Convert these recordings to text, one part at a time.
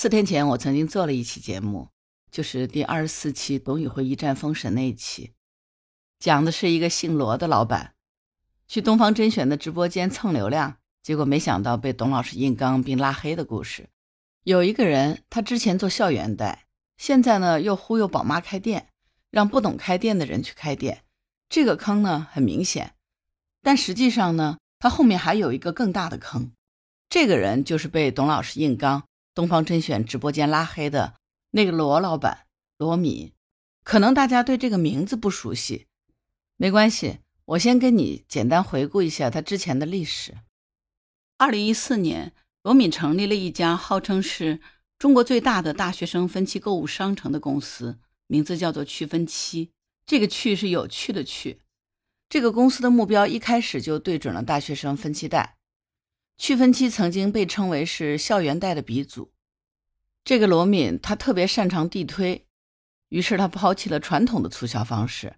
四天前，我曾经做了一期节目，就是第二十四期董宇辉一战封神那一期，讲的是一个姓罗的老板去东方甄选的直播间蹭流量，结果没想到被董老师硬刚并拉黑的故事。有一个人，他之前做校园贷，现在呢又忽悠宝妈开店，让不懂开店的人去开店，这个坑呢很明显，但实际上呢，他后面还有一个更大的坑。这个人就是被董老师硬刚。东方甄选直播间拉黑的那个罗老板罗敏，可能大家对这个名字不熟悉，没关系，我先跟你简单回顾一下他之前的历史。二零一四年，罗敏成立了一家号称是中国最大的大学生分期购物商城的公司，名字叫做趣分期。这个“趣”是有趣的“趣”。这个公司的目标一开始就对准了大学生分期贷。趣分期曾经被称为是校园贷的鼻祖。这个罗敏他特别擅长地推，于是他抛弃了传统的促销方式，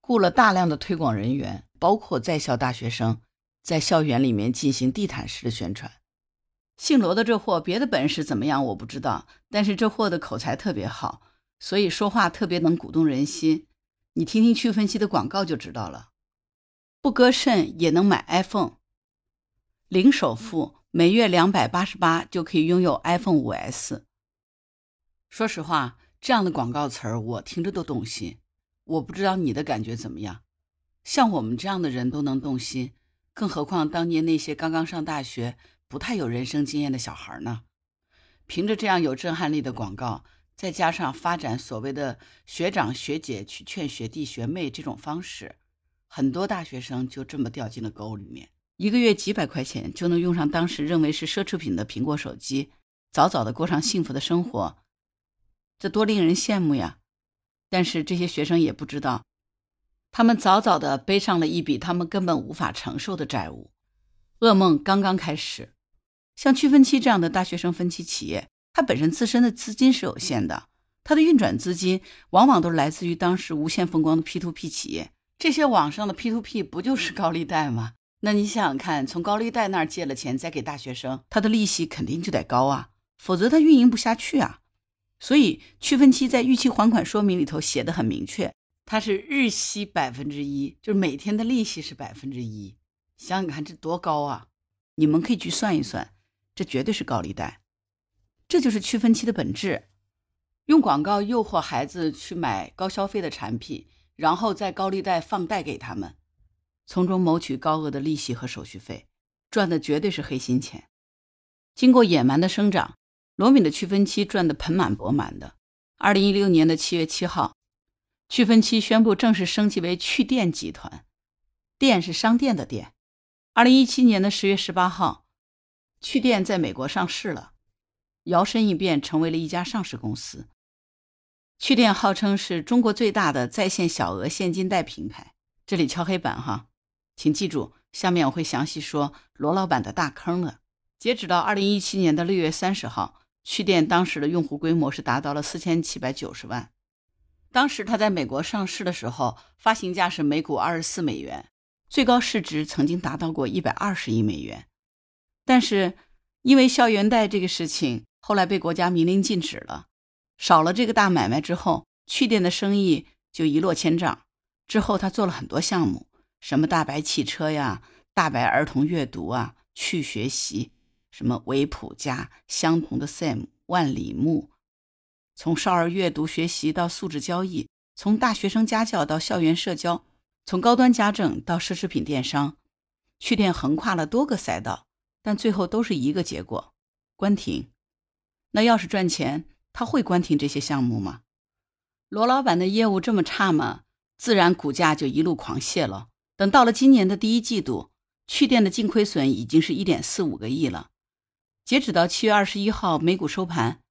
雇了大量的推广人员，包括在校大学生，在校园里面进行地毯式的宣传。姓罗的这货别的本事怎么样我不知道，但是这货的口才特别好，所以说话特别能鼓动人心。你听听趣分期的广告就知道了，不割肾也能买 iPhone。零首付，每月两百八十八就可以拥有 iPhone 五 S。说实话，这样的广告词儿我听着都动心。我不知道你的感觉怎么样？像我们这样的人都能动心，更何况当年那些刚刚上大学、不太有人生经验的小孩呢？凭着这样有震撼力的广告，再加上发展所谓的学长学姐去劝学弟学妹这种方式，很多大学生就这么掉进了沟里面。一个月几百块钱就能用上当时认为是奢侈品的苹果手机，早早的过上幸福的生活，这多令人羡慕呀！但是这些学生也不知道，他们早早的背上了一笔他们根本无法承受的债务，噩梦刚刚开始。像趣分期这样的大学生分期企业，它本身自身的资金是有限的，它的运转资金往往都是来自于当时无限风光的 P to P 企业。这些网上的 P to P 不就是高利贷吗？那你想想看，从高利贷那儿借了钱再给大学生，他的利息肯定就得高啊，否则他运营不下去啊。所以区分期在逾期还款说明里头写的很明确，它是日息百分之一，就是每天的利息是百分之一。想想看这多高啊！你们可以去算一算，这绝对是高利贷。这就是区分期的本质，用广告诱惑孩子去买高消费的产品，然后再高利贷放贷给他们。从中谋取高额的利息和手续费，赚的绝对是黑心钱。经过野蛮的生长，罗敏的趣分期赚得盆满钵满的。二零一六年的七月七号，趣分期宣布正式升级为趣店集团，店是商店的店。二零一七年的十月十八号，趣店在美国上市了，摇身一变成为了一家上市公司。趣店号称是中国最大的在线小额现金贷平台。这里敲黑板哈。请记住，下面我会详细说罗老板的大坑了。截止到二零一七年的六月三十号，趣店当时的用户规模是达到了四千七百九十万。当时他在美国上市的时候，发行价是每股二十四美元，最高市值曾经达到过一百二十亿美元。但是因为校园贷这个事情，后来被国家明令禁止了。少了这个大买卖之后，趣店的生意就一落千丈。之后他做了很多项目。什么大白汽车呀，大白儿童阅读啊，去学习，什么维普家、相同的 Sam、万里木，从少儿阅读学习到素质交易，从大学生家教到校园社交，从高端家政到奢侈品电商，趣店横跨了多个赛道，但最后都是一个结果：关停。那要是赚钱，他会关停这些项目吗？罗老板的业务这么差吗？自然股价就一路狂泻了。等到了今年的第一季度，趣店的净亏损已经是一点四五个亿了。截止到七月二十一号美股收盘，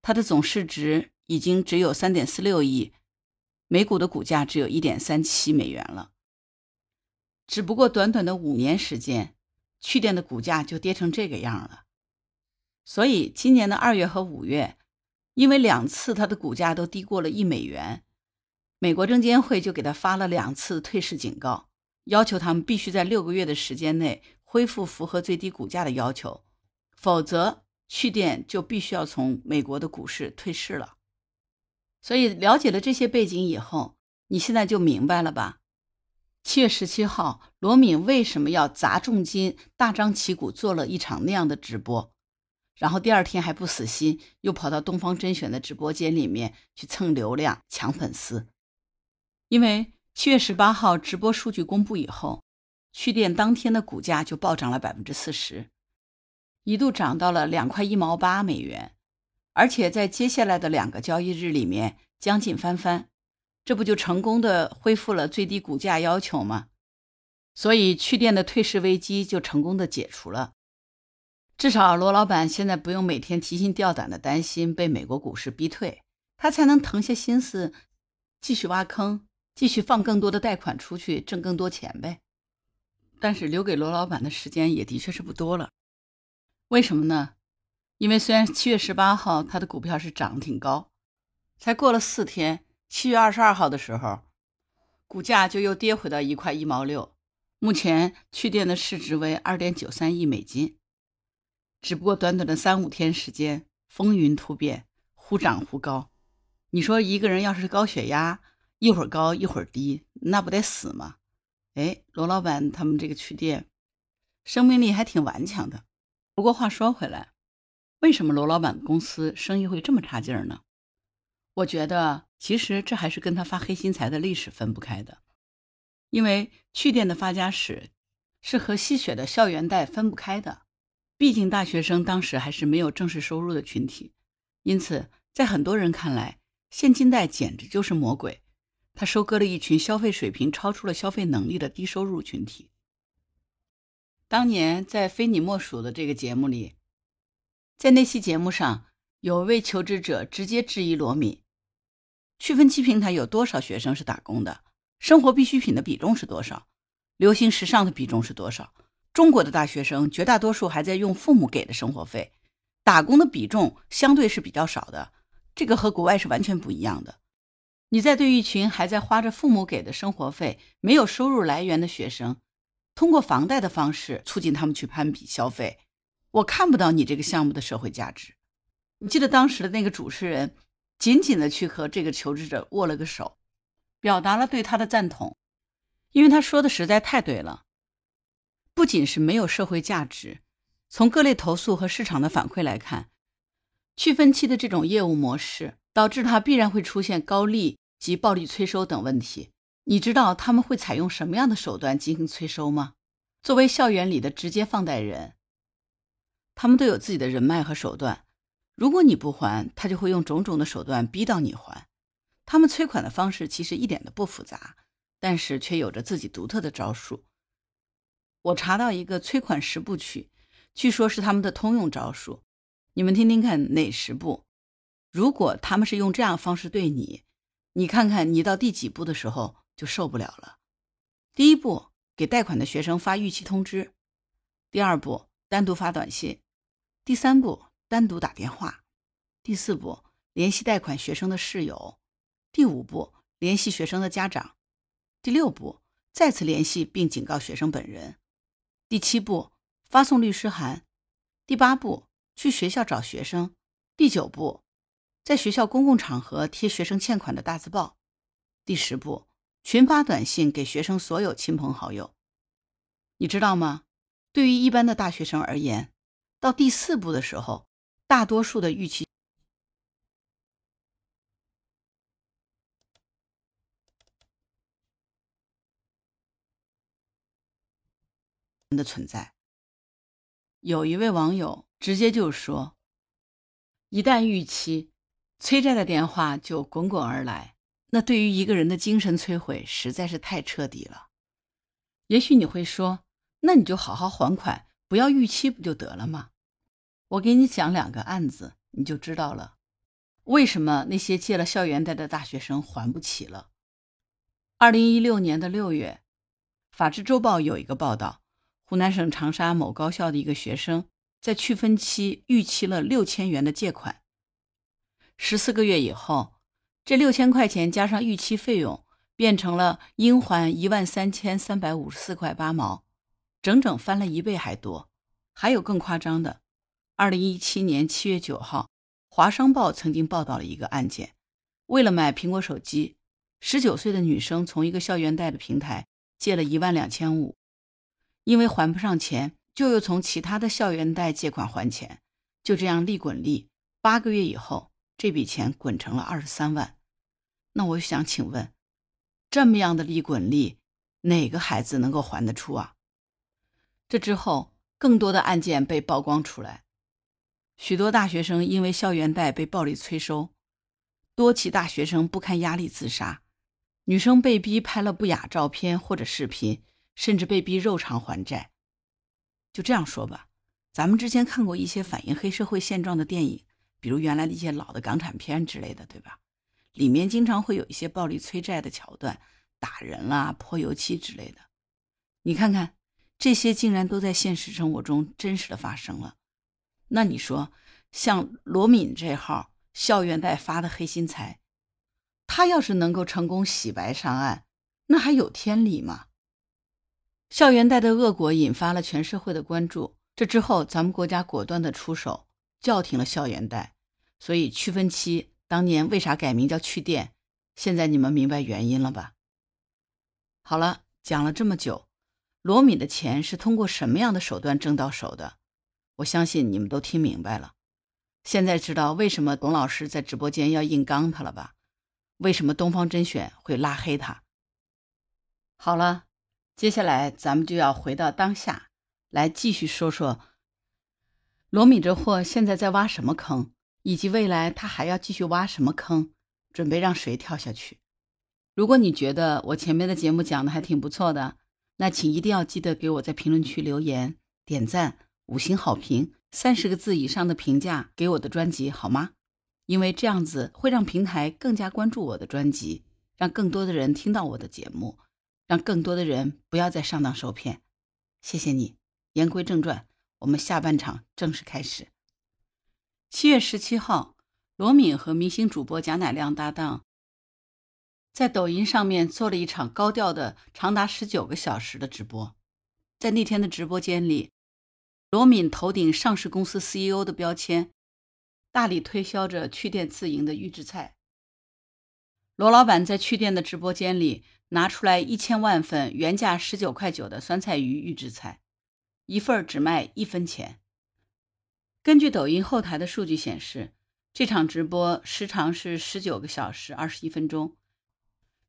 它的总市值已经只有三点四六亿，每股的股价只有一点三七美元了。只不过短短的五年时间，趣店的股价就跌成这个样了。所以今年的二月和五月，因为两次它的股价都低过了一美元，美国证监会就给他发了两次退市警告。要求他们必须在六个月的时间内恢复符合最低股价的要求，否则趣店就必须要从美国的股市退市了。所以了解了这些背景以后，你现在就明白了吧？七月十七号，罗敏为什么要砸重金、大张旗鼓做了一场那样的直播？然后第二天还不死心，又跑到东方甄选的直播间里面去蹭流量、抢粉丝。因为七月十八号直播数据公布以后，趣店当天的股价就暴涨了百分之四十，一度涨到了两块一毛八美元，而且在接下来的两个交易日里面将近翻番，这不就成功的恢复了最低股价要求吗？所以趣店的退市危机就成功的解除了。至少罗老板现在不用每天提心吊胆的担心被美国股市逼退，他才能腾下心思继续挖坑，继续放更多的贷款出去挣更多钱呗。但是留给罗老板的时间也的确是不多了。为什么呢？因为虽然七月十八号他的股票是涨得挺高，才过了四天，七月二十二号的时候，股价就又跌回到一块一毛六。目前趣店的市值为二点九三亿美金。只不过短短的三五天时间，风云突变，忽涨忽高。你说一个人要是高血压，一会儿高一会儿低，那不得死吗？哎，罗老板他们这个趣店，生命力还挺顽强的。不过话说回来，为什么罗老板公司生意会这么差劲儿呢？我觉得其实这还是跟他发黑心财的历史分不开的。因为趣店的发家史是和吸血的校园贷分不开的。毕竟大学生当时还是没有正式收入的群体，因此在很多人看来，现金贷简直就是魔鬼。他收割了一群消费水平超出了消费能力的低收入群体。当年在《非你莫属》的这个节目里，在那期节目上，有位求职者直接质疑罗敏：趣分期平台有多少学生是打工的？生活必需品的比重是多少？流行时尚的比重是多少？中国的大学生绝大多数还在用父母给的生活费，打工的比重相对是比较少的，这个和国外是完全不一样的。你在对一群还在花着父母给的生活费、没有收入来源的学生，通过房贷的方式促进他们去攀比消费，我看不到你这个项目的社会价值。你记得当时的那个主持人紧紧的去和这个求职者握了个手，表达了对他的赞同，因为他说的实在太对了。不仅是没有社会价值，从各类投诉和市场的反馈来看，去分期的这种业务模式导致它必然会出现高利及暴力催收等问题。你知道他们会采用什么样的手段进行催收吗？作为校园里的直接放贷人，他们都有自己的人脉和手段。如果你不还，他就会用种种的手段逼到你还。他们催款的方式其实一点都不复杂，但是却有着自己独特的招数。我查到一个催款十部曲，据说是他们的通用招数。你们听听看哪十步？如果他们是用这样方式对你，你看看你到第几步的时候就受不了了。第一步，给贷款的学生发逾期通知；第二步，单独发短信；第三步，单独打电话；第四步，联系贷款学生的室友；第五步，联系学生的家长；第六步，再次联系并警告学生本人。第七步，发送律师函；第八步，去学校找学生；第九步，在学校公共场合贴学生欠款的大字报；第十步，群发短信给学生所有亲朋好友。你知道吗？对于一般的大学生而言，到第四步的时候，大多数的预期。的存在，有一位网友直接就说：“一旦逾期，催债的电话就滚滚而来，那对于一个人的精神摧毁实在是太彻底了。”也许你会说：“那你就好好还款，不要逾期不就得了吗？”我给你讲两个案子，你就知道了为什么那些借了校园贷的大学生还不起了。二零一六年的六月，《法制周报》有一个报道。湖南省长沙某高校的一个学生，在去分期逾期了六千元的借款，十四个月以后，这六千块钱加上逾期费用，变成了应还一万三千三百五十四块八毛，整整翻了一倍还多。还有更夸张的，二零一七年七月九号，华商报曾经报道了一个案件：为了买苹果手机，十九岁的女生从一个校园贷的平台借了一万两千五，因为还不上钱，就又从其他的校园贷借款还钱，就这样利滚利。八个月以后，这笔钱滚成了二十三万。那我想请问，这么样的利滚利，哪个孩子能够还得出啊？这之后，更多的案件被曝光出来，许多大学生因为校园贷被暴力催收，多起大学生不堪压力自杀，女生被逼拍了不雅照片或者视频，甚至被逼肉偿还债。就这样说吧，咱们之前看过一些反映黑社会现状的电影，比如原来的一些老的港产片之类的，对吧？里面经常会有一些暴力催债的桥段，打人啦、泼油漆之类的。你看看，这些竟然都在现实生活中真实的发生了。那你说，像罗敏这号校园贷发的黑心财，他要是能够成功洗白上岸，那还有天理吗？校园贷的恶果引发了全社会的关注。这之后，咱们国家果断的出手，叫停了校园贷。所以，区分期。当年为啥改名叫趣店？现在你们明白原因了吧？好了，讲了这么久，罗敏的钱是通过什么样的手段挣到手的？我相信你们都听明白了。现在知道为什么董老师在直播间要硬刚他了吧？为什么东方甄选会拉黑他？好了，接下来咱们就要回到当下，来继续说说罗敏这货现在在挖什么坑。以及未来他还要继续挖什么坑，准备让谁跳下去？如果你觉得我前面的节目讲的还挺不错的，那请一定要记得给我在评论区留言、点赞、五星好评，三十个字以上的评价给我的专辑好吗？因为这样子会让平台更加关注我的专辑，让更多的人听到我的节目，让更多的人不要再上当受骗。谢谢你。言归正传，我们下半场正式开始。七月十七号，罗敏和明星主播贾乃亮搭档，在抖音上面做了一场高调的、长达十九个小时的直播。在那天的直播间里，罗敏头顶上市公司 CEO 的标签，大力推销着趣店自营的预制菜。罗老板在趣店的直播间里拿出来一千万份原价十九块九的酸菜鱼预制菜，一份只卖一分钱。根据抖音后台的数据显示，这场直播时长是十九个小时二十一分钟，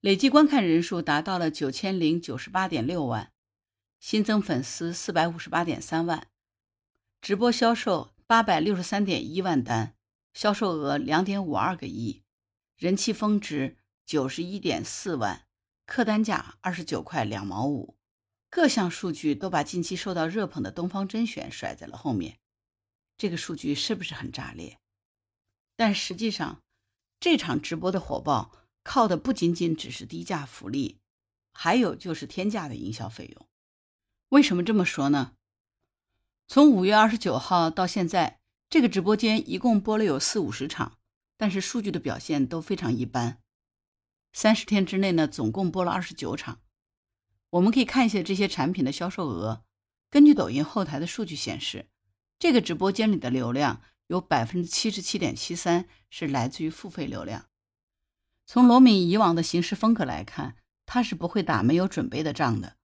累计观看人数达到了九千零九十八点六万，新增粉丝四百五十八点三万，直播销售八百六十三点一万单，销售额两点五二个亿，人气峰值九十一点四万，客单价二十九块两毛五，各项数据都把近期受到热捧的东方甄选甩在了后面。这个数据是不是很炸裂？但实际上，这场直播的火爆靠的不仅仅只是低价福利，还有就是天价的营销费用。为什么这么说呢？从五月二十九号到现在，这个直播间一共播了有四五十场，但是数据的表现都非常一般。三十天之内呢，总共播了二十九场。我们可以看一下这些产品的销售额。根据抖音后台的数据显示。这个直播间里的流量有百分之七十七点七三是来自于付费流量。从罗敏以往的行事风格来看，他是不会打没有准备的仗的。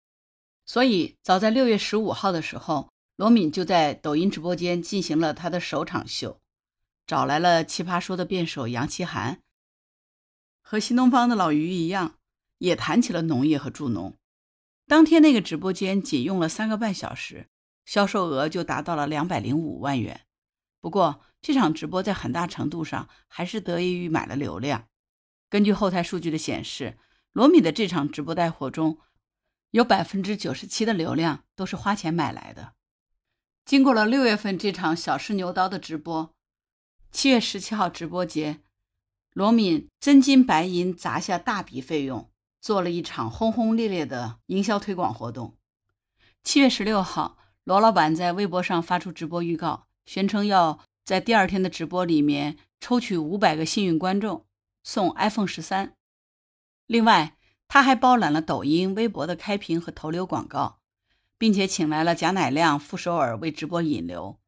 所以，早在六月十五号的时候，罗敏就在抖音直播间进行了他的首场秀，找来了奇葩说的辩手杨奇涵，和新东方的老于一样，也谈起了农业和助农。当天那个直播间仅用了三个半小时。销售额就达到了两百零五万元。不过，这场直播在很大程度上还是得益于买了流量。根据后台数据的显示，罗米的这场直播带货中有百分之九十七的流量都是花钱买来的。经过了六月份这场小试牛刀的直播，七月十七号直播节，罗敏真金白银砸下大笔费用，做了一场轰轰烈烈的营销推广活动。七月十六号。罗老板在微博上发出直播预告，宣称要在第二天的直播里面抽取五百个幸运观众送 iPhone 十三。另外，他还包揽了抖音、微博的开屏和投流广告，并且请来了贾乃亮、傅首尔为直播引流。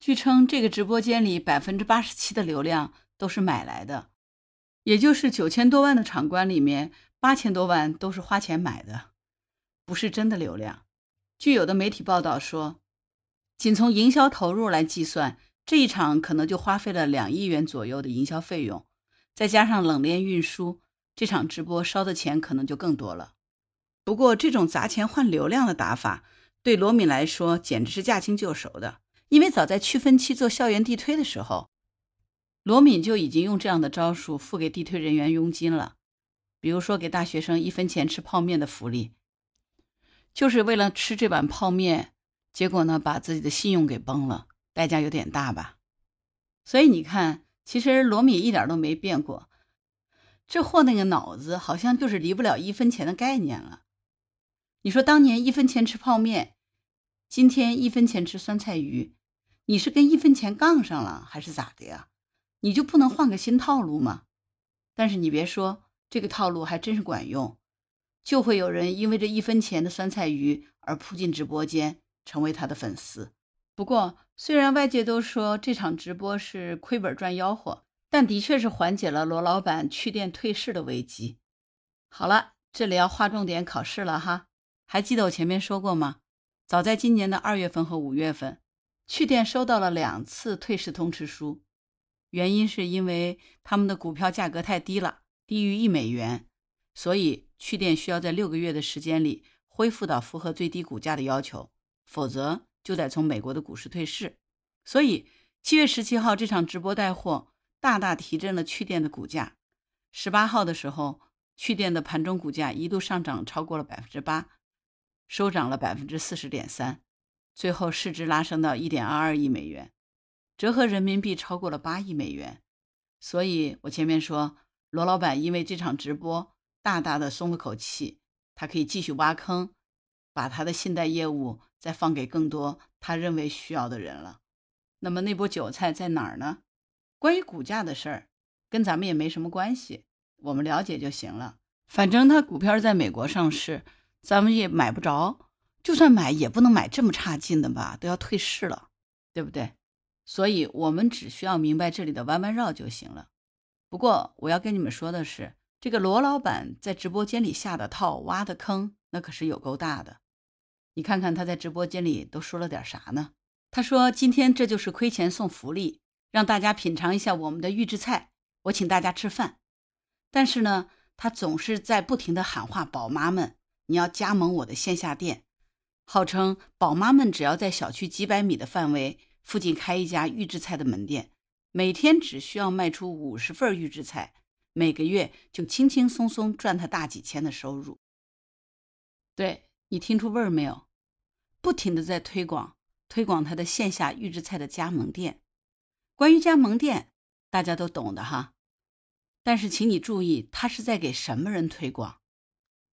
据称，这个直播间里百分之八十七的流量都是买来的，也就是九千多万的场观里面，八千多万都是花钱买的，不是真的流量。据有的媒体报道说，仅从营销投入来计算，这一场可能就花费了两亿元左右的营销费用，再加上冷链运输，这场直播烧的钱可能就更多了。不过，这种砸钱换流量的打法，对罗敏来说简直是驾轻就熟的。因为早在去分期做校园地推的时候，罗敏就已经用这样的招数付给地推人员佣金了。比如说，给大学生一分钱吃泡面的福利，就是为了吃这碗泡面，结果呢，把自己的信用给崩了，代价有点大吧。所以你看，其实罗敏一点都没变过，这货那个脑子好像就是离不了一分钱的概念了。你说当年一分钱吃泡面，今天一分钱吃酸菜鱼。你是跟一分钱杠上了还是咋的呀？你就不能换个新套路吗？但是你别说，这个套路还真是管用，就会有人因为这一分钱的酸菜鱼而扑进直播间，成为他的粉丝。不过，虽然外界都说这场直播是亏本赚吆喝，但的确是缓解了罗老板去店退市的危机。好了，这里要划重点考试了哈，还记得我前面说过吗？早在今年的二月份和五月份。去店收到了两次退市通知书，原因是因为他们的股票价格太低了，低于一美元，所以去店需要在六个月的时间里恢复到符合最低股价的要求，否则就得从美国的股市退市。所以七月十七号这场直播带货大大提振了去店的股价。十八号的时候，去店的盘中股价一度上涨超过了百分之八，收涨了百分之四十点三。最后市值拉升到一点二二亿美元，折合人民币超过了八亿美元。所以我前面说，罗老板因为这场直播大大的松了口气，他可以继续挖坑，把他的信贷业务再放给更多他认为需要的人了。那么那波韭菜在哪儿呢？关于股价的事儿，跟咱们也没什么关系，我们了解就行了。反正他股票在美国上市，咱们也买不着。就算买也不能买这么差劲的吧，都要退市了，对不对？所以我们只需要明白这里的弯弯绕就行了。不过我要跟你们说的是，这个罗老板在直播间里下的套、挖的坑，那可是有够大的。你看看他在直播间里都说了点啥呢？他说：“今天这就是亏钱送福利，让大家品尝一下我们的预制菜，我请大家吃饭。”但是呢，他总是在不停的喊话宝妈们：“你要加盟我的线下店。”号称宝妈们只要在小区几百米的范围附近开一家预制菜的门店，每天只需要卖出五十份预制菜，每个月就轻轻松松赚他大几千的收入。对你听出味儿没有？不停的在推广推广他的线下预制菜的加盟店。关于加盟店，大家都懂的哈。但是请你注意，他是在给什么人推广？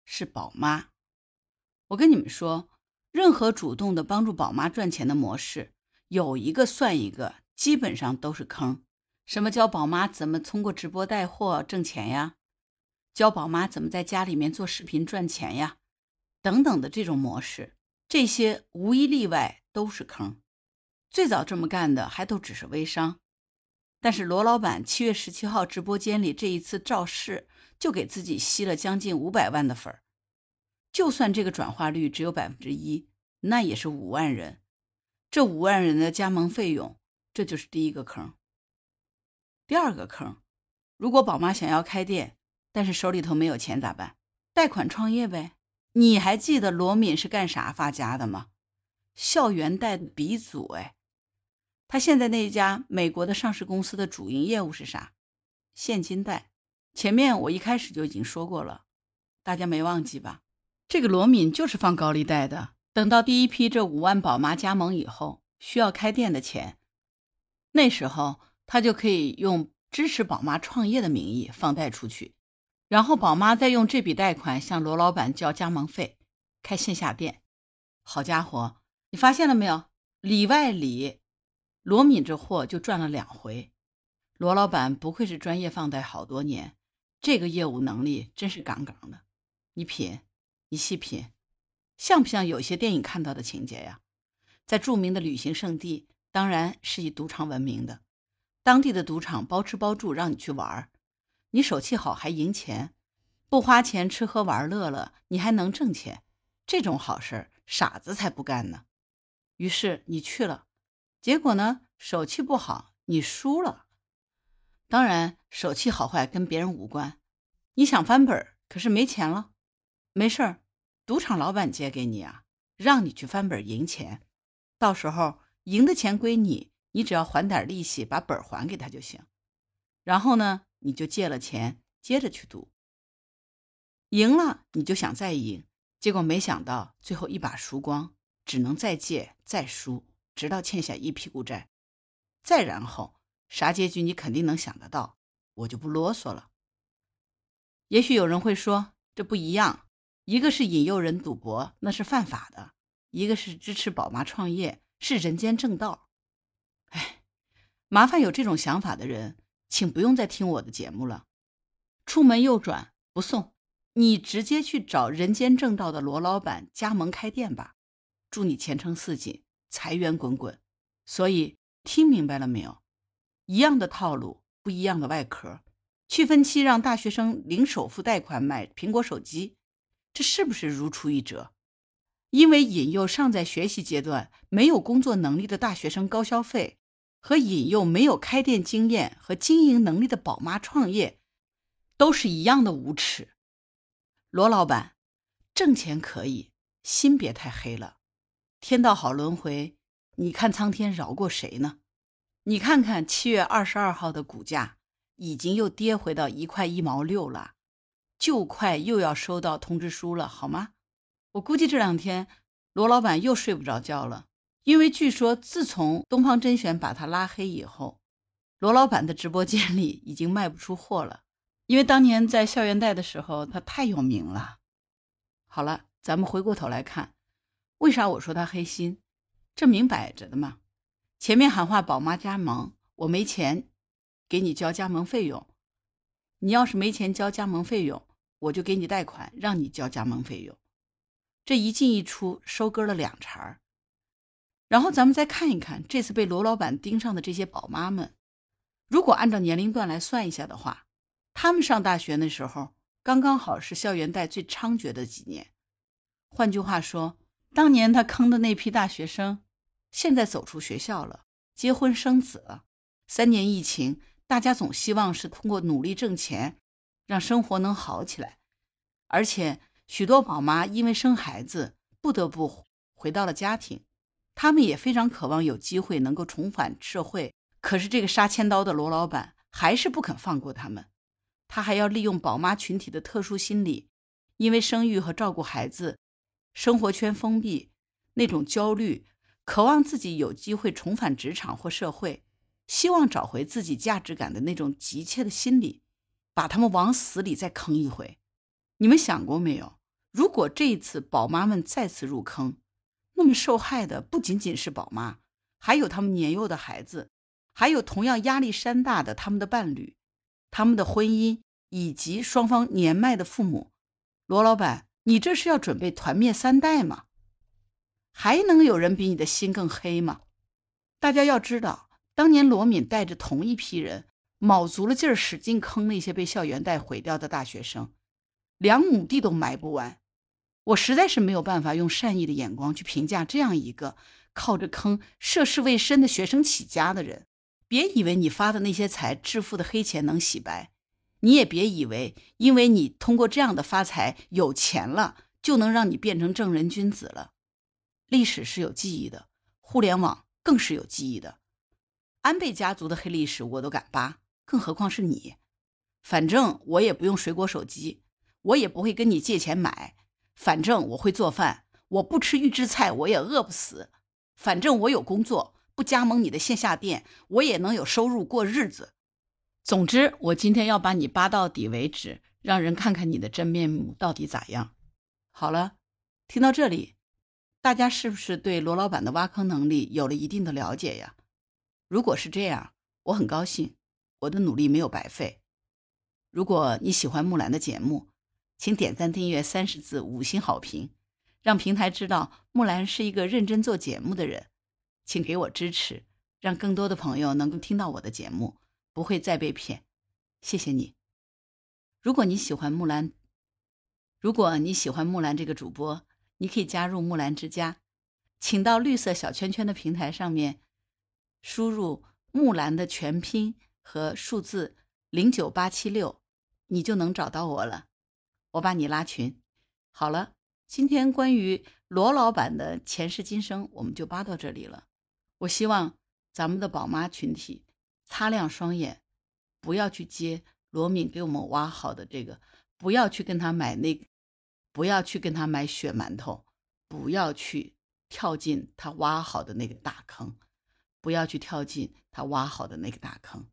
是宝妈。我跟你们说。任何主动的帮助宝妈赚钱的模式，有一个算一个，基本上都是坑。什么教宝妈怎么通过直播带货挣钱呀？教宝妈怎么在家里面做视频赚钱呀？等等的这种模式，这些无一例外都是坑。最早这么干的还都只是微商，但是罗老板七月十七号直播间里这一次造势，就给自己吸了将近五百万的粉儿。就算这个转化率只有百分之一，那也是五万人。这五万人的加盟费用，这就是第一个坑。第二个坑，如果宝妈想要开店，但是手里头没有钱咋办？贷款创业呗。你还记得罗敏是干啥发家的吗？校园贷鼻祖哎。他现在那家美国的上市公司的主营业务是啥？现金贷。前面我一开始就已经说过了，大家没忘记吧？这个罗敏就是放高利贷的。等到第一批这五万宝妈加盟以后，需要开店的钱，那时候他就可以用支持宝妈创业的名义放贷出去，然后宝妈再用这笔贷款向罗老板交加盟费，开线下店。好家伙，你发现了没有？里外里，罗敏这货就赚了两回。罗老板不愧是专业放贷好多年，这个业务能力真是杠杠的。你品。你细品，像不像有些电影看到的情节呀？在著名的旅行胜地当然是以赌场闻名的，当地的赌场包吃包住，让你去玩儿。你手气好还赢钱，不花钱吃喝玩乐了，你还能挣钱，这种好事傻子才不干呢。于是你去了，结果呢，手气不好，你输了。当然，手气好坏跟别人无关。你想翻本，可是没钱了，没事儿，赌场老板借给你啊，让你去翻本赢钱，到时候赢的钱归你，你只要还点利息，把本还给他就行。然后呢？你就借了钱，接着去赌，赢了你就想再赢，结果没想到最后一把输光，只能再借再输，直到欠下一屁股债。再然后啥结局你肯定能想得到，我就不啰嗦了。也许有人会说这不一样，一个是引诱人赌博，那是犯法的；一个是支持宝妈创业，是人间正道。哎，麻烦有这种想法的人。请不用再听我的节目了，出门右转不送，你直接去找人间正道的罗老板加盟开店吧，祝你前程似锦，财源滚滚。所以听明白了没有？一样的套路，不一样的外壳。去分期让大学生零首付贷款买苹果手机，这是不是如出一辙？因为引诱尚在学习阶段、没有工作能力的大学生高消费。和引诱没有开店经验和经营能力的宝妈创业，都是一样的无耻。罗老板，挣钱可以，心别太黑了。天道好轮回，你看苍天饶过谁呢？你看看七月二十二号的股价，已经又跌回到一块一毛六了，就快又要收到通知书了，好吗？我估计这两天罗老板又睡不着觉了。因为据说，自从东方甄选把他拉黑以后，罗老板的直播间里已经卖不出货了。因为当年在校园贷的时候，他太有名了。好了，咱们回过头来看，为啥我说他黑心？这明摆着的嘛。前面喊话宝妈加盟，我没钱给你交加盟费用，你要是没钱交加盟费用，我就给你贷款，让你交加盟费用。这一进一出，收割了两茬儿。然后咱们再看一看这次被罗老板盯上的这些宝妈们，如果按照年龄段来算一下的话，他们上大学那时候刚刚好是校园贷最猖獗的几年。换句话说，当年他坑的那批大学生，现在走出学校了，结婚生子了。三年疫情，大家总希望是通过努力挣钱，让生活能好起来。而且许多宝妈因为生孩子，不得不回到了家庭。他们也非常渴望有机会能够重返社会，可是这个杀千刀的罗老板还是不肯放过他们。他还要利用宝妈群体的特殊心理，因为生育和照顾孩子，生活圈封闭，那种焦虑，渴望自己有机会重返职场或社会，希望找回自己价值感的那种急切的心理，把他们往死里再坑一回。你们想过没有？如果这一次宝妈们再次入坑？那么受害的不仅仅是宝妈，还有他们年幼的孩子，还有同样压力山大的他们的伴侣、他们的婚姻以及双方年迈的父母。罗老板，你这是要准备团灭三代吗？还能有人比你的心更黑吗？大家要知道，当年罗敏带着同一批人，卯足了劲儿使劲坑那些被校园贷毁掉的大学生，两亩地都埋不完。我实在是没有办法用善意的眼光去评价这样一个靠着坑涉世未深的学生起家的人。别以为你发的那些财致富的黑钱能洗白，你也别以为因为你通过这样的发财有钱了，就能让你变成正人君子了。历史是有记忆的，互联网更是有记忆的。安倍家族的黑历史我都敢扒，更何况是你？反正我也不用水果手机，我也不会跟你借钱买。反正我会做饭，我不吃预制菜，我也饿不死。反正我有工作，不加盟你的线下店，我也能有收入过日子。总之，我今天要把你扒到底为止，让人看看你的真面目到底咋样。好了，听到这里，大家是不是对罗老板的挖坑能力有了一定的了解呀？如果是这样，我很高兴，我的努力没有白费。如果你喜欢木兰的节目，请点赞、订阅、三十字五星好评，让平台知道木兰是一个认真做节目的人。请给我支持，让更多的朋友能够听到我的节目，不会再被骗。谢谢你。如果你喜欢木兰，如果你喜欢木兰这个主播，你可以加入木兰之家，请到绿色小圈圈的平台上面，输入木兰的全拼和数字零九八七六，你就能找到我了。我把你拉群。好了，今天关于罗老板的前世今生，我们就扒到这里了。我希望咱们的宝妈群体擦亮双眼，不要去接罗敏给我们挖好的这个，不要去跟他买那，不要去跟他买血馒头，不要去跳进他挖好的那个大坑，不要去跳进他挖好的那个大坑。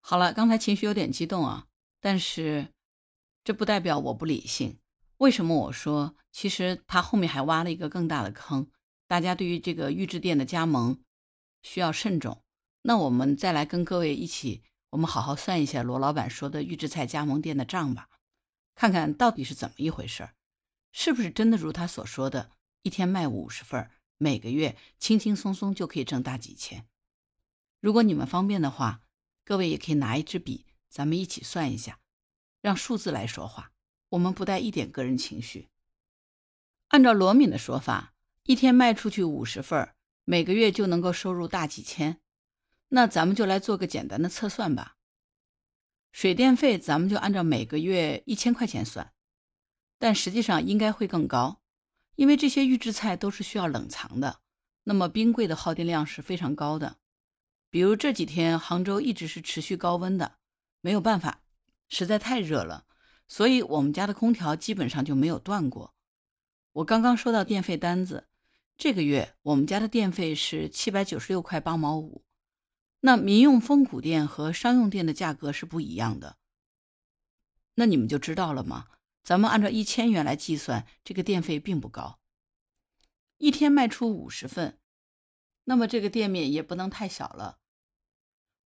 好了，刚才情绪有点激动啊，但是。这不代表我不理性。为什么我说，其实他后面还挖了一个更大的坑？大家对于这个预制店的加盟需要慎重。那我们再来跟各位一起，我们好好算一下罗老板说的预制菜加盟店的账吧，看看到底是怎么一回事儿，是不是真的如他所说的，一天卖五十份，每个月轻轻松松就可以挣大几千？如果你们方便的话，各位也可以拿一支笔，咱们一起算一下。让数字来说话，我们不带一点个人情绪。按照罗敏的说法，一天卖出去五十份，每个月就能够收入大几千。那咱们就来做个简单的测算吧。水电费咱们就按照每个月一千块钱算，但实际上应该会更高，因为这些预制菜都是需要冷藏的，那么冰柜的耗电量是非常高的。比如这几天杭州一直是持续高温的，没有办法。实在太热了，所以我们家的空调基本上就没有断过。我刚刚收到电费单子，这个月我们家的电费是七百九十六块八毛五。那民用风谷电和商用电的价格是不一样的，那你们就知道了吗？咱们按照一千元来计算，这个电费并不高。一天卖出五十份，那么这个店面也不能太小了。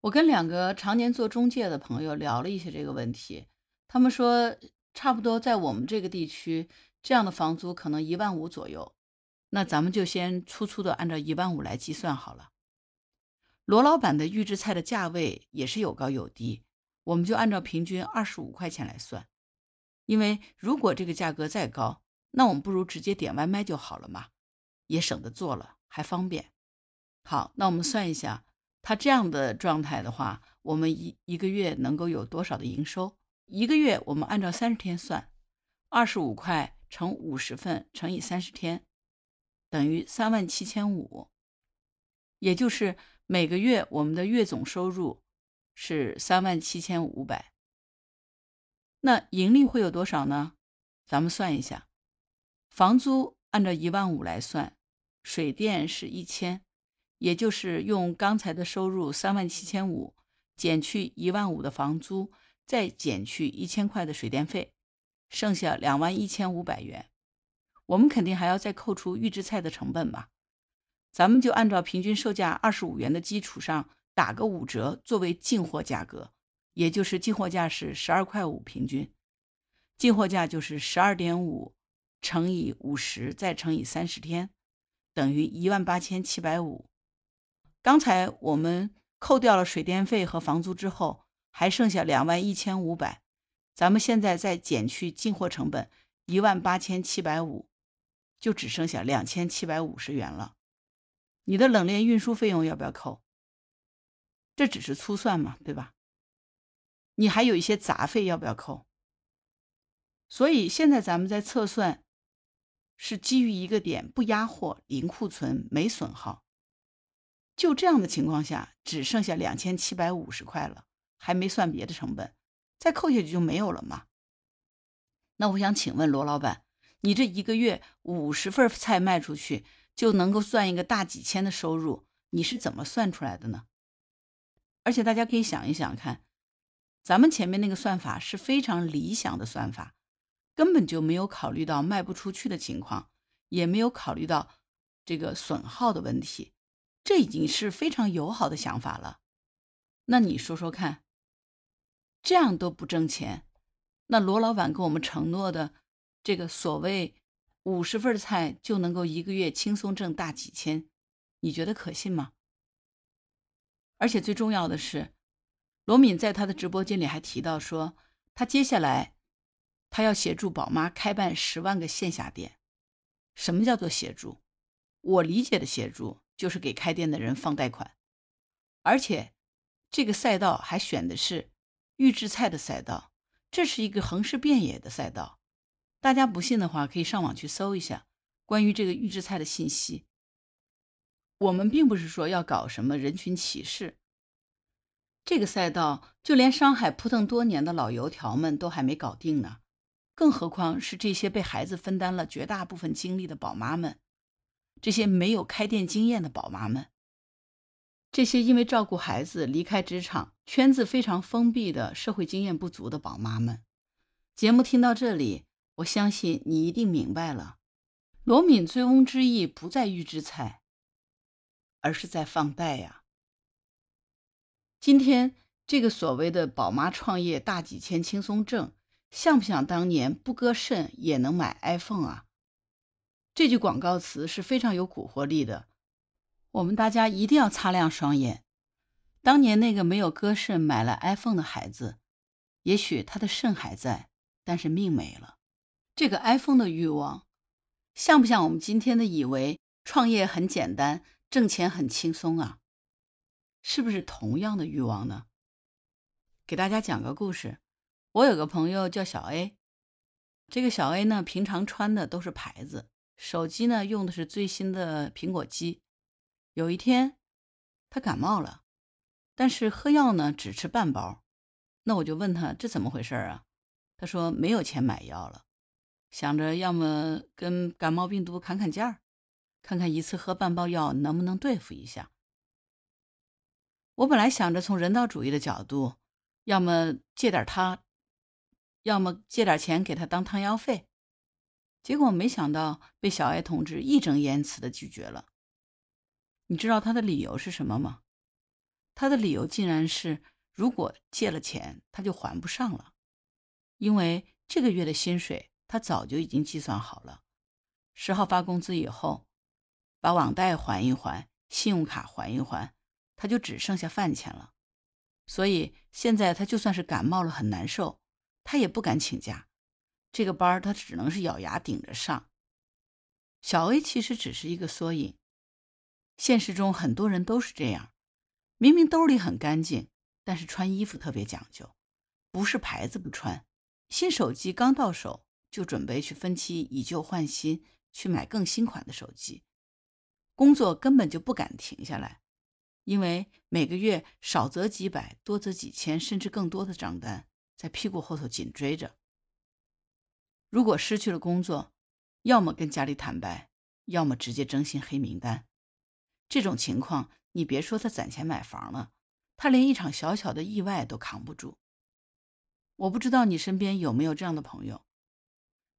我跟两个常年做中介的朋友聊了一些这个问题，他们说，差不多在我们这个地区，这样的房租可能一万五左右。那咱们就先粗粗的按照一万五来计算好了。罗老板的预制菜的价位也是有高有低，我们就按照平均二十五块钱来算。因为如果这个价格再高，那我们不如直接点外卖就好了嘛，也省得做了，还方便。好，那我们算一下。他这样的状态的话，我们一一个月能够有多少的营收？一个月我们按照三十天算，二十五块乘五十份乘以三十天，等于三万七千五。也就是每个月我们的月总收入是三万七千五百。那盈利会有多少呢？咱们算一下，房租按照一万五来算，水电是一千。也就是用刚才的收入三万七千五减去一万五的房租，再减去一千块的水电费，剩下两万一千五百元。我们肯定还要再扣除预制菜的成本吧？咱们就按照平均售价二十五元的基础上打个五折作为进货价格，也就是进货价是十二块五平均，进货价就是十二点五乘以五十再乘以三十天，等于一万八千七百五。刚才我们扣掉了水电费和房租之后，还剩下两万一千五百。咱们现在再减去进货成本一万八千七百五，就只剩下两千七百五十元了。你的冷链运输费用要不要扣？这只是粗算嘛，对吧？你还有一些杂费要不要扣？所以现在咱们在测算，是基于一个点，不压货、零库存、没损耗。就这样的情况下，只剩下两千七百五十块了，还没算别的成本，再扣下去就没有了吗？那我想请问罗老板，你这一个月五十份菜卖出去就能够算一个大几千的收入，你是怎么算出来的呢？而且大家可以想一想看，咱们前面那个算法是非常理想的算法，根本就没有考虑到卖不出去的情况，也没有考虑到这个损耗的问题。这已经是非常友好的想法了，那你说说看，这样都不挣钱，那罗老板跟我们承诺的这个所谓五十份菜就能够一个月轻松挣大几千，你觉得可信吗？而且最重要的是，罗敏在他的直播间里还提到说，他接下来他要协助宝妈开办十万个线下店。什么叫做协助？我理解的协助就是给开店的人放贷款，而且这个赛道还选的是预制菜的赛道，这是一个横尸遍野的赛道。大家不信的话，可以上网去搜一下关于这个预制菜的信息。我们并不是说要搞什么人群歧视，这个赛道就连上海扑腾多年的老油条们都还没搞定呢，更何况是这些被孩子分担了绝大部分精力的宝妈们，这些没有开店经验的宝妈们，这些因为照顾孩子离开职场、圈子非常封闭的社会经验不足的宝妈们。节目听到这里，我相信你一定明白了，罗敏醉翁之意不在预制菜。而是在放贷呀！今天这个所谓的宝妈创业大几千轻松挣，像不像当年不割肾也能买 iPhone 啊？这句广告词是非常有蛊惑力的，我们大家一定要擦亮双眼。当年那个没有割肾买了 iPhone 的孩子，也许他的肾还在，但是命没了。这个 iPhone 的欲望，像不像我们今天的以为创业很简单？挣钱很轻松啊，是不是同样的欲望呢？给大家讲个故事。我有个朋友叫小 A，这个小 A 呢，平常穿的都是牌子，手机呢用的是最新的苹果机。有一天，他感冒了，但是喝药呢只吃半包。那我就问他这怎么回事啊？他说没有钱买药了，想着要么跟感冒病毒砍砍价。看看一次喝半包药能不能对付一下。我本来想着从人道主义的角度，要么借点他，要么借点钱给他当汤药费。结果没想到被小艾同志义正言辞的拒绝了。你知道他的理由是什么吗？他的理由竟然是，如果借了钱他就还不上了，因为这个月的薪水他早就已经计算好了，十号发工资以后。把网贷还一还，信用卡还一还，他就只剩下饭钱了。所以现在他就算是感冒了很难受，他也不敢请假。这个班他只能是咬牙顶着上。小 A 其实只是一个缩影，现实中很多人都是这样，明明兜里很干净，但是穿衣服特别讲究，不是牌子不穿，新手机刚到手就准备去分期以旧换新，去买更新款的手机。工作根本就不敢停下来，因为每个月少则几百，多则几千，甚至更多的账单在屁股后头紧追着。如果失去了工作，要么跟家里坦白，要么直接征信黑名单。这种情况，你别说他攒钱买房了，他连一场小小的意外都扛不住。我不知道你身边有没有这样的朋友？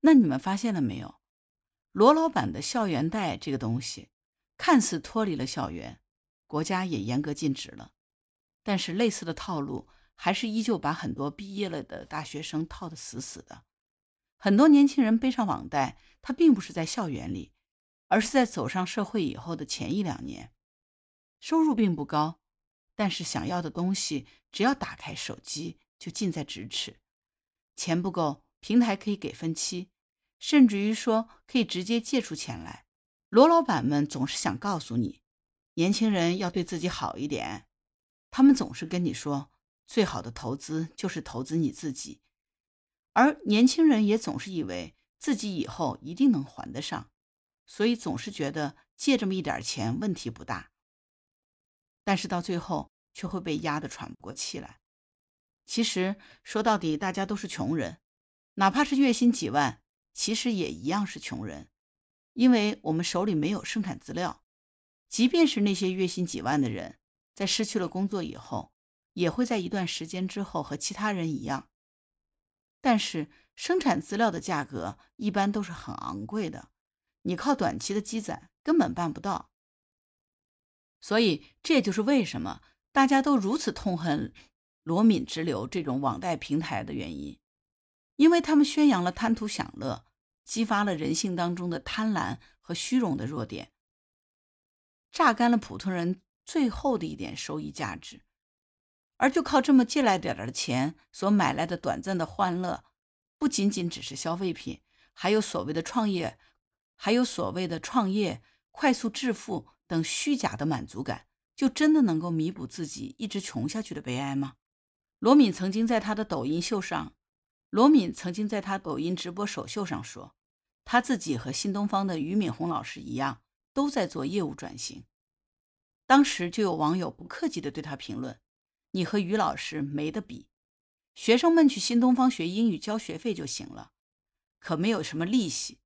那你们发现了没有？罗老板的校园贷这个东西。看似脱离了校园，国家也严格禁止了，但是类似的套路还是依旧把很多毕业了的大学生套得死死的。很多年轻人背上网贷，他并不是在校园里，而是在走上社会以后的前一两年，收入并不高，但是想要的东西只要打开手机就近在咫尺。钱不够，平台可以给分期，甚至于说可以直接借出钱来。罗老板们总是想告诉你，年轻人要对自己好一点。他们总是跟你说，最好的投资就是投资你自己。而年轻人也总是以为自己以后一定能还得上，所以总是觉得借这么一点钱问题不大。但是到最后却会被压得喘不过气来。其实说到底，大家都是穷人，哪怕是月薪几万，其实也一样是穷人。因为我们手里没有生产资料，即便是那些月薪几万的人，在失去了工作以后，也会在一段时间之后和其他人一样。但是生产资料的价格一般都是很昂贵的，你靠短期的积攒根本办不到。所以这也就是为什么大家都如此痛恨罗敏直流这种网贷平台的原因，因为他们宣扬了贪图享乐。激发了人性当中的贪婪和虚荣的弱点。榨干了普通人最后的一点收益价值，而就靠这么借来点儿的钱所买来的短暂的欢乐，不仅仅只是消费品，还有所谓的创业，还有所谓的创业、快速致富等虚假的满足感，就真的能够弥补自己一直穷下去的悲哀吗？罗敏曾经在他的抖音秀上，罗敏曾经在他抖音直播首秀上说，他自己和新东方的俞敏洪老师一样。都在做业务转型，当时就有网友不客气地对他评论：“你和于老师没得比，学生们去新东方学英语交学费就行了，可没有什么利息。”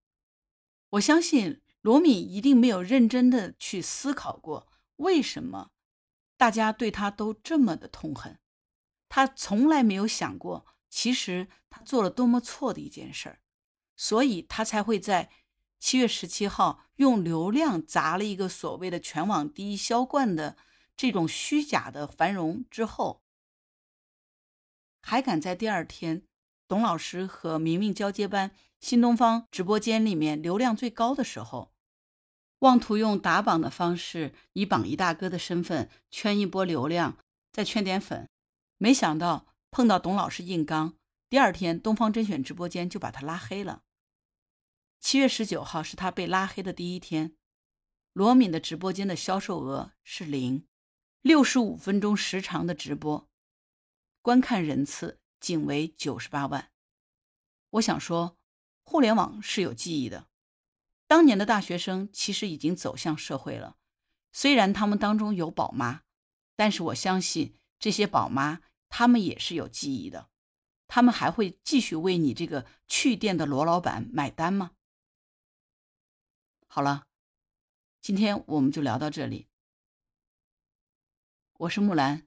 我相信罗敏一定没有认真的去思考过，为什么大家对他都这么的痛恨。他从来没有想过，其实他做了多么错的一件事儿，所以他才会在。七月十七号，用流量砸了一个所谓的全网第一销冠的这种虚假的繁荣之后，还敢在第二天董老师和明明交接班新东方直播间里面流量最高的时候，妄图用打榜的方式，以榜一大哥的身份圈一波流量，再圈点粉，没想到碰到董老师硬刚，第二天东方甄选直播间就把他拉黑了。七月十九号是他被拉黑的第一天，罗敏的直播间的销售额是零，六十五分钟时长的直播，观看人次仅为九十八万。我想说，互联网是有记忆的，当年的大学生其实已经走向社会了，虽然他们当中有宝妈，但是我相信这些宝妈他们也是有记忆的，他们还会继续为你这个去店的罗老板买单吗？好了，今天我们就聊到这里。我是木兰，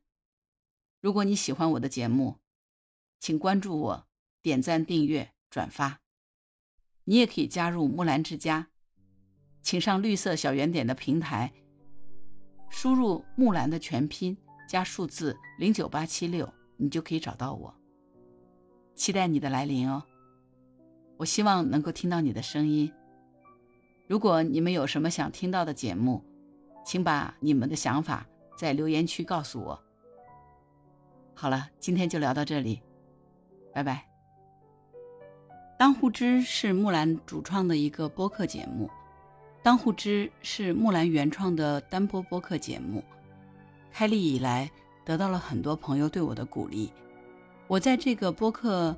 如果你喜欢我的节目，请关注我、点赞、订阅、转发。你也可以加入木兰之家，请上绿色小圆点的平台，输入“木兰”的全拼加数字零九八七六，你就可以找到我。期待你的来临哦！我希望能够听到你的声音。如果你们有什么想听到的节目，请把你们的想法在留言区告诉我。好了，今天就聊到这里，拜拜。当户知是木兰主创的一个播客节目，当户知是木兰原创的单播播客节目。开立以来，得到了很多朋友对我的鼓励。我在这个播客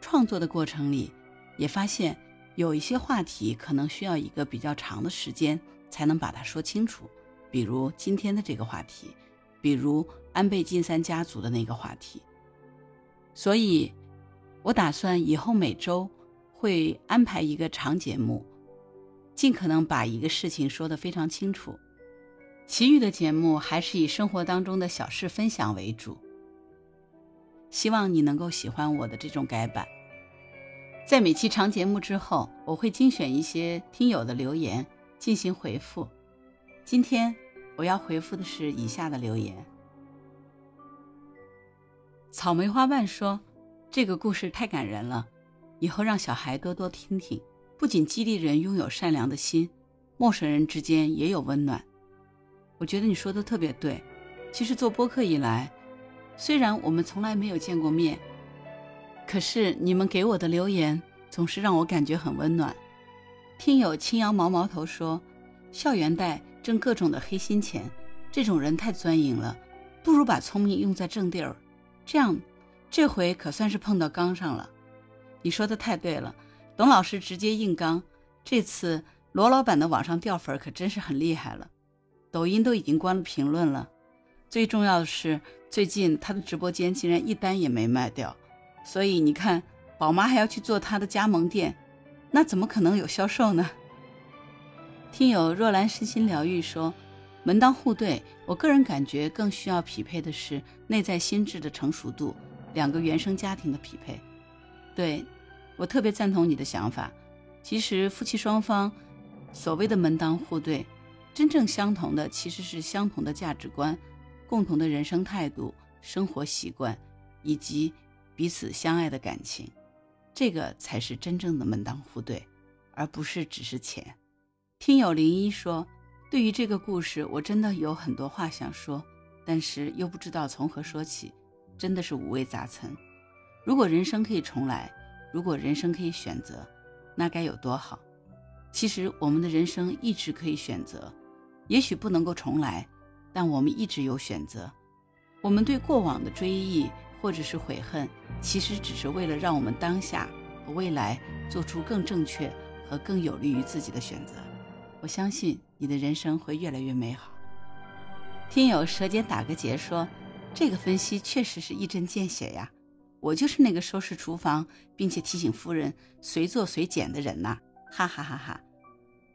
创作的过程里，也发现。有一些话题可能需要一个比较长的时间才能把它说清楚，比如今天的这个话题，比如安倍晋三家族的那个话题。所以，我打算以后每周会安排一个长节目，尽可能把一个事情说得非常清楚。其余的节目还是以生活当中的小事分享为主。希望你能够喜欢我的这种改版。在每期长节目之后，我会精选一些听友的留言进行回复。今天我要回复的是以下的留言：草莓花瓣说：“这个故事太感人了，以后让小孩多多听听，不仅激励人拥有善良的心，陌生人之间也有温暖。”我觉得你说的特别对。其实做播客以来，虽然我们从来没有见过面。可是你们给我的留言总是让我感觉很温暖。听友青阳毛毛头说：“校园贷挣各种的黑心钱，这种人太钻营了，不如把聪明用在正地儿。这样，这回可算是碰到刚上了。”你说的太对了，董老师直接硬刚。这次罗老板的网上掉粉可真是很厉害了，抖音都已经关了评论了。最重要的是，最近他的直播间竟然一单也没卖掉。所以你看，宝妈还要去做他的加盟店，那怎么可能有销售呢？听友若兰身心疗愈说，门当户对，我个人感觉更需要匹配的是内在心智的成熟度，两个原生家庭的匹配。对我特别赞同你的想法。其实夫妻双方所谓的门当户对，真正相同的其实是相同的价值观、共同的人生态度、生活习惯以及。彼此相爱的感情，这个才是真正的门当户对，而不是只是钱。听友零一说，对于这个故事，我真的有很多话想说，但是又不知道从何说起，真的是五味杂陈。如果人生可以重来，如果人生可以选择，那该有多好！其实我们的人生一直可以选择，也许不能够重来，但我们一直有选择。我们对过往的追忆或者是悔恨，其实只是为了让我们当下和未来做出更正确和更有利于自己的选择。我相信你的人生会越来越美好。听友舌尖打个结说，这个分析确实是一针见血呀！我就是那个收拾厨房并且提醒夫人随做随捡的人呐！哈哈哈哈！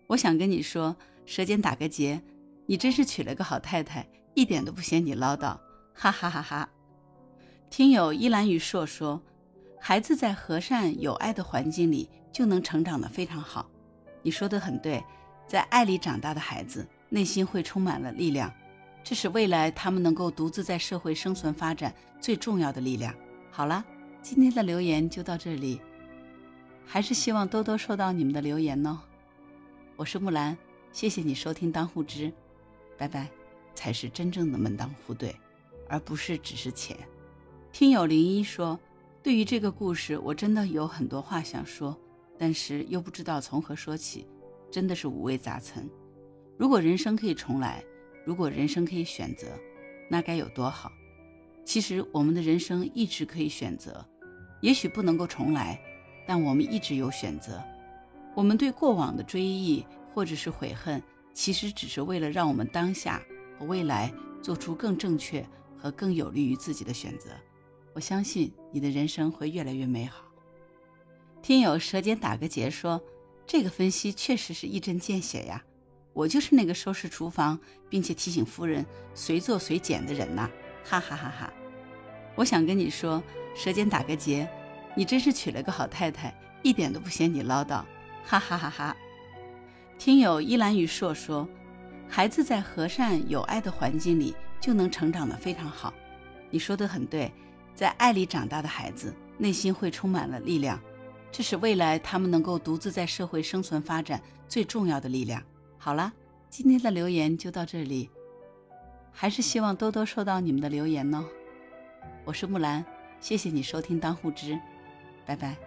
我想跟你说，舌尖打个结，你真是娶了个好太太，一点都不嫌你唠叨！哈哈哈哈！听友依兰与硕说，孩子在和善有爱的环境里就能成长得非常好。你说的很对。在爱里长大的孩子，内心会充满了力量，这是未来他们能够独自在社会生存发展最重要的力量。好了，今天的留言就到这里，还是希望多多收到你们的留言哦。我是木兰，谢谢你收听当户知，拜拜，才是真正的门当户对，而不是只是钱。听友零一说，对于这个故事，我真的有很多话想说，但是又不知道从何说起。真的是五味杂陈。如果人生可以重来，如果人生可以选择，那该有多好！其实我们的人生一直可以选择，也许不能够重来，但我们一直有选择。我们对过往的追忆或者是悔恨，其实只是为了让我们当下和未来做出更正确和更有利于自己的选择。我相信你的人生会越来越美好。听友舌尖打个结说。这个分析确实是一针见血呀！我就是那个收拾厨房并且提醒夫人随做随捡的人呐！哈哈哈哈！我想跟你说，舌尖打个结，你真是娶了个好太太，一点都不嫌你唠叨！哈哈哈哈！听友依兰与硕说，孩子在和善有爱的环境里就能成长得非常好。你说的很对，在爱里长大的孩子，内心会充满了力量。这是未来他们能够独自在社会生存发展最重要的力量。好了，今天的留言就到这里，还是希望多多收到你们的留言哦。我是木兰，谢谢你收听当护知，拜拜。